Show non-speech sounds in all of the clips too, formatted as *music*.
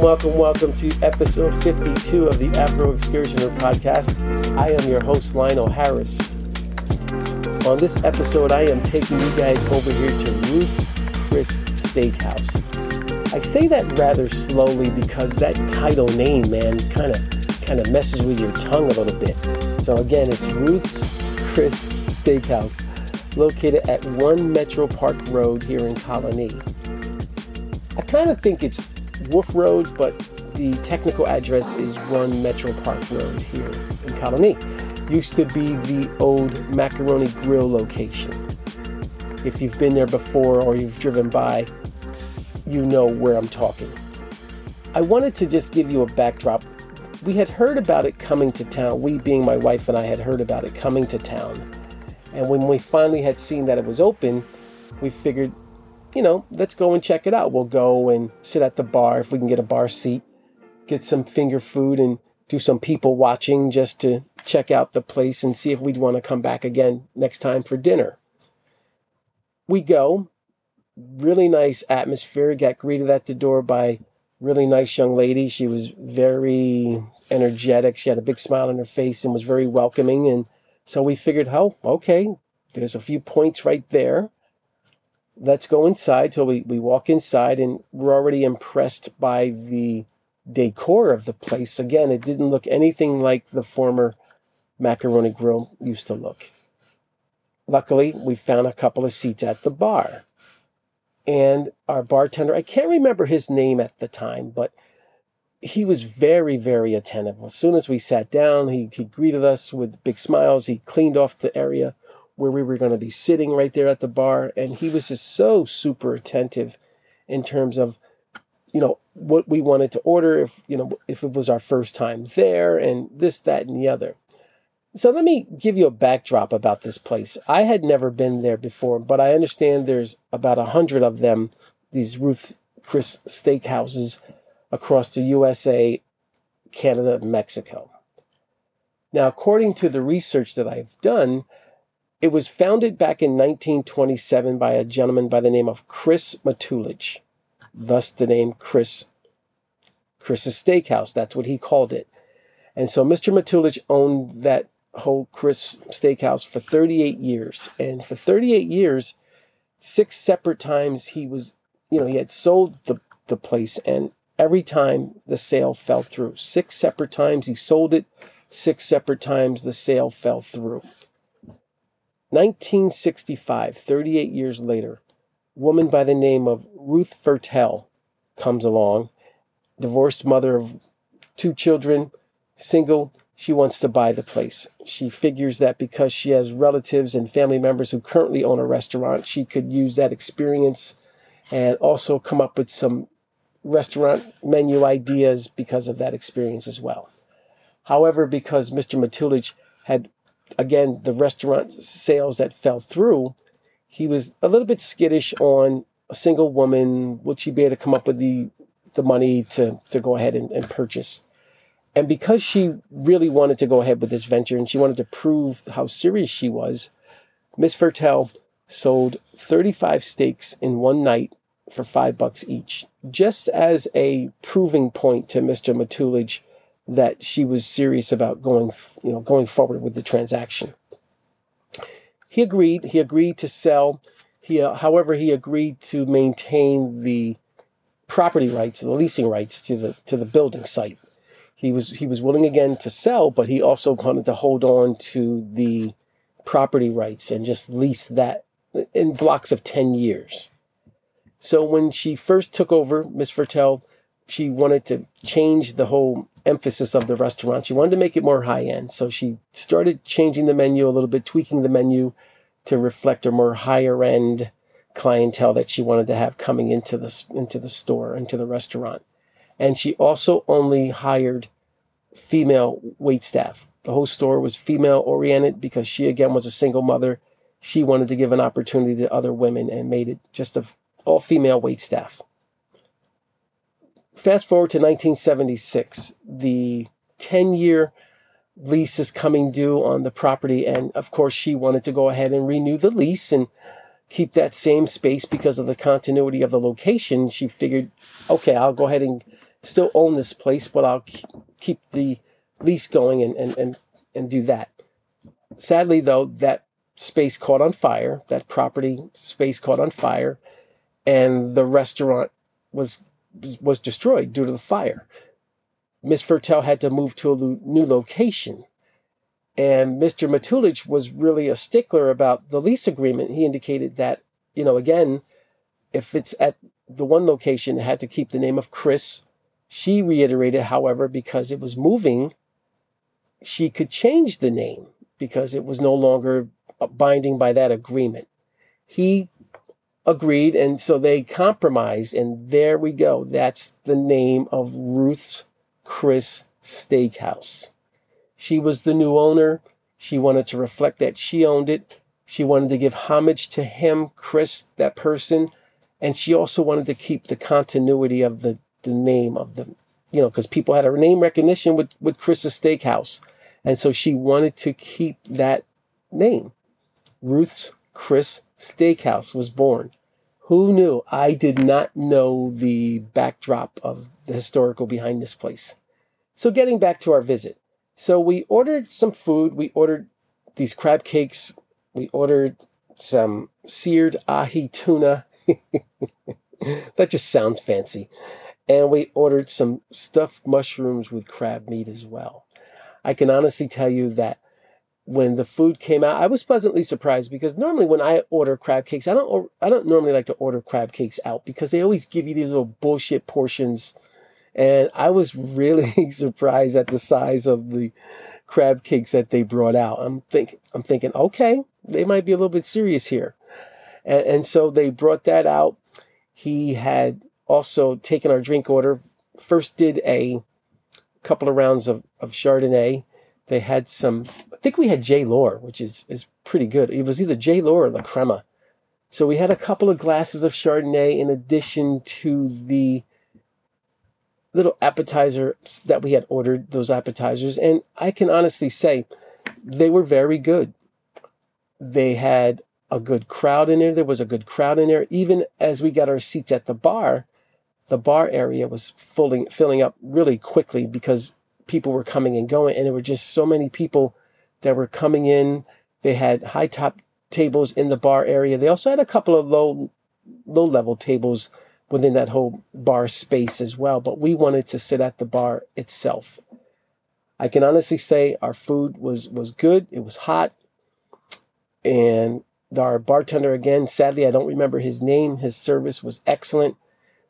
welcome, welcome to episode 52 of the Afro Excursioner podcast. I am your host, Lionel Harris. On this episode, I am taking you guys over here to Ruth's Chris Steakhouse. I say that rather slowly because that title name, man, kind of kind of messes with your tongue a little bit. So again, it's Ruth's Chris Steakhouse, located at 1 Metro Park Road here in Colonie. I kind of think it's Wolf Road, but the technical address is 1 Metro Park Road here in Colonie. Used to be the old Macaroni Grill location. If you've been there before or you've driven by, you know where I'm talking. I wanted to just give you a backdrop. We had heard about it coming to town. We, being my wife and I, had heard about it coming to town. And when we finally had seen that it was open, we figured you know, let's go and check it out. We'll go and sit at the bar if we can get a bar seat, get some finger food and do some people watching just to check out the place and see if we'd want to come back again next time for dinner. We go, really nice atmosphere, got greeted at the door by really nice young lady. She was very energetic. She had a big smile on her face and was very welcoming. And so we figured, oh, okay, there's a few points right there let's go inside. So we, we walk inside and we're already impressed by the decor of the place. Again, it didn't look anything like the former macaroni grill used to look. Luckily, we found a couple of seats at the bar. And our bartender, I can't remember his name at the time, but he was very, very attentive. As soon as we sat down, he, he greeted us with big smiles. He cleaned off the area where we were going to be sitting right there at the bar. And he was just so super attentive in terms of, you know, what we wanted to order, if, you know, if it was our first time there and this, that, and the other. So let me give you a backdrop about this place. I had never been there before, but I understand there's about a hundred of them, these Ruth Chris steakhouses across the USA, Canada, Mexico. Now, according to the research that I've done, it was founded back in 1927 by a gentleman by the name of Chris Matulich. Thus the name Chris Chris's Steakhouse. That's what he called it. And so Mr. Matulich owned that whole Chris Steakhouse for 38 years. And for 38 years, six separate times he was, you know, he had sold the, the place and every time the sale fell through. Six separate times he sold it, six separate times the sale fell through. 1965, 38 years later, woman by the name of Ruth Fertel comes along, divorced mother of two children, single. She wants to buy the place. She figures that because she has relatives and family members who currently own a restaurant, she could use that experience and also come up with some restaurant menu ideas because of that experience as well. However, because Mr. Matulich had again, the restaurant sales that fell through, he was a little bit skittish on a single woman. Would she be able to come up with the, the money to, to go ahead and, and purchase? And because she really wanted to go ahead with this venture and she wanted to prove how serious she was, Miss Fertel sold 35 steaks in one night for five bucks each, just as a proving point to Mr. Matulich that she was serious about going, you know, going forward with the transaction. He agreed. He agreed to sell. He, uh, however, he agreed to maintain the property rights, the leasing rights to the to the building site. He was he was willing again to sell, but he also wanted to hold on to the property rights and just lease that in blocks of 10 years. So when she first took over, Miss Fertel, she wanted to change the whole emphasis of the restaurant. She wanted to make it more high end. So she started changing the menu a little bit, tweaking the menu to reflect a more higher end clientele that she wanted to have coming into the, into the store, into the restaurant. And she also only hired female wait staff. The whole store was female oriented because she again was a single mother. She wanted to give an opportunity to other women and made it just a all female wait staff fast forward to 1976, the 10 year lease is coming due on the property. And of course, she wanted to go ahead and renew the lease and keep that same space because of the continuity of the location. She figured, okay, I'll go ahead and still own this place, but I'll keep the lease going and, and, and, and do that. Sadly, though, that space caught on fire, that property space caught on fire, and the restaurant was was destroyed due to the fire. Miss Fertel had to move to a new location. And Mr. Matulich was really a stickler about the lease agreement. He indicated that, you know, again, if it's at the one location, it had to keep the name of Chris. She reiterated, however, because it was moving, she could change the name because it was no longer binding by that agreement. He agreed, and so they compromised, and there we go. That's the name of Ruth's Chris Steakhouse. She was the new owner. She wanted to reflect that she owned it. She wanted to give homage to him, Chris, that person. And she also wanted to keep the continuity of the, the name of the, you know, because people had a name recognition with, with Chris's Steakhouse. And so she wanted to keep that name. Ruth's Chris Steakhouse was born. Who knew? I did not know the backdrop of the historical behind this place. So, getting back to our visit. So, we ordered some food. We ordered these crab cakes. We ordered some seared ahi tuna. *laughs* that just sounds fancy. And we ordered some stuffed mushrooms with crab meat as well. I can honestly tell you that when the food came out, I was pleasantly surprised because normally when I order crab cakes, I don't I don't normally like to order crab cakes out because they always give you these little bullshit portions. And I was really *laughs* surprised at the size of the crab cakes that they brought out. I'm think I'm thinking, okay, they might be a little bit serious here. And, and so they brought that out. He had also taken our drink order. First did a couple of rounds of, of Chardonnay. They had some I think we had J. Lohr, which is, is pretty good. It was either J. Lohr or La Crema. So we had a couple of glasses of Chardonnay in addition to the little appetizer that we had ordered, those appetizers. And I can honestly say they were very good. They had a good crowd in there. There was a good crowd in there. Even as we got our seats at the bar, the bar area was filling, filling up really quickly because people were coming and going. And there were just so many people that were coming in. They had high top tables in the bar area. They also had a couple of low low level tables within that whole bar space as well, but we wanted to sit at the bar itself. I can honestly say our food was was good. It was hot. And our bartender again, sadly I don't remember his name. His service was excellent.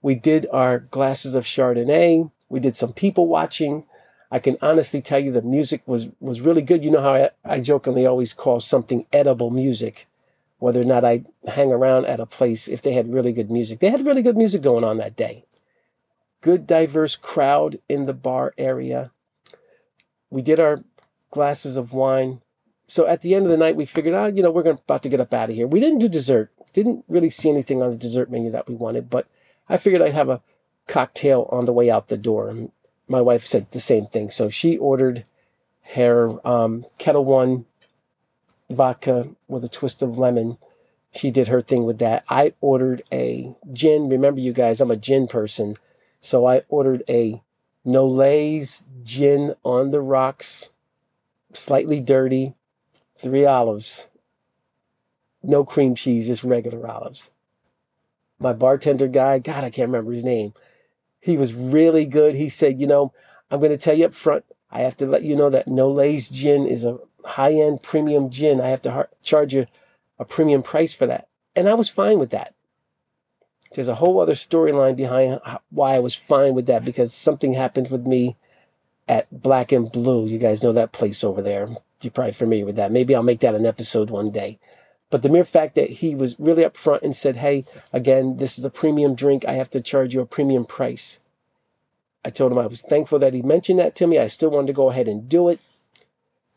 We did our glasses of Chardonnay. We did some people watching. I can honestly tell you the music was, was really good. You know how I, I jokingly always call something edible music, whether or not I hang around at a place if they had really good music. They had really good music going on that day. Good, diverse crowd in the bar area. We did our glasses of wine. So at the end of the night, we figured, out, oh, you know, we're about to get up out of here. We didn't do dessert. Didn't really see anything on the dessert menu that we wanted, but I figured I'd have a cocktail on the way out the door. And my wife said the same thing. So she ordered her um, Ketel One vodka with a twist of lemon. She did her thing with that. I ordered a gin. Remember, you guys, I'm a gin person. So I ordered a Nolets gin on the rocks, slightly dirty, three olives. No cream cheese, just regular olives. My bartender guy, God, I can't remember his name. He was really good. He said, you know, I'm going to tell you up front, I have to let you know that Nolets gin is a high end premium gin. I have to har- charge you a premium price for that. And I was fine with that. There's a whole other storyline behind why I was fine with that because something happened with me at Black and Blue. You guys know that place over there. You're probably familiar with that. Maybe I'll make that an episode one day. But the mere fact that he was really upfront and said, hey, again, this is a premium drink. I have to charge you a premium price. I told him I was thankful that he mentioned that to me. I still wanted to go ahead and do it.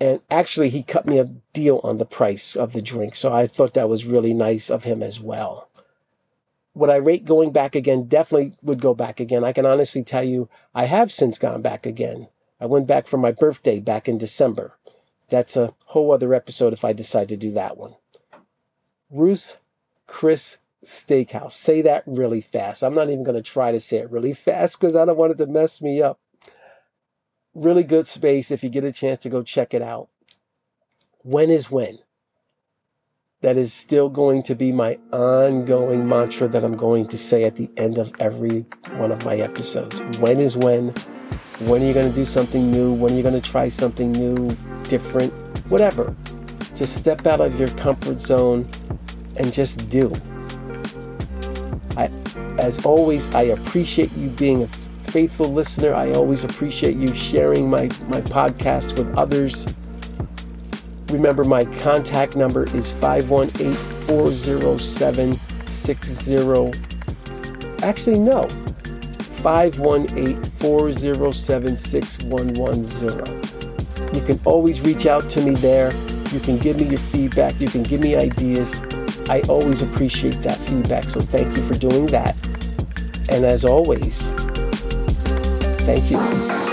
And actually, he cut me a deal on the price of the drink. So I thought that was really nice of him as well. Would I rate going back again? Definitely would go back again. I can honestly tell you, I have since gone back again. I went back for my birthday back in December. That's a whole other episode if I decide to do that one. Ruth Chris Steakhouse. Say that really fast. I'm not even going to try to say it really fast because I don't want it to mess me up. Really good space if you get a chance to go check it out. When is when? That is still going to be my ongoing mantra that I'm going to say at the end of every one of my episodes. When is when? When are you going to do something new? When are you going to try something new, different, whatever? Just step out of your comfort zone and just do. I, as always, I appreciate you being a faithful listener. I always appreciate you sharing my, my podcast with others. Remember, my contact number is 518 407 60. Actually, no. 518 407 6110. You can always reach out to me there. You can give me your feedback. You can give me ideas. I always appreciate that feedback. So thank you for doing that. And as always, thank you.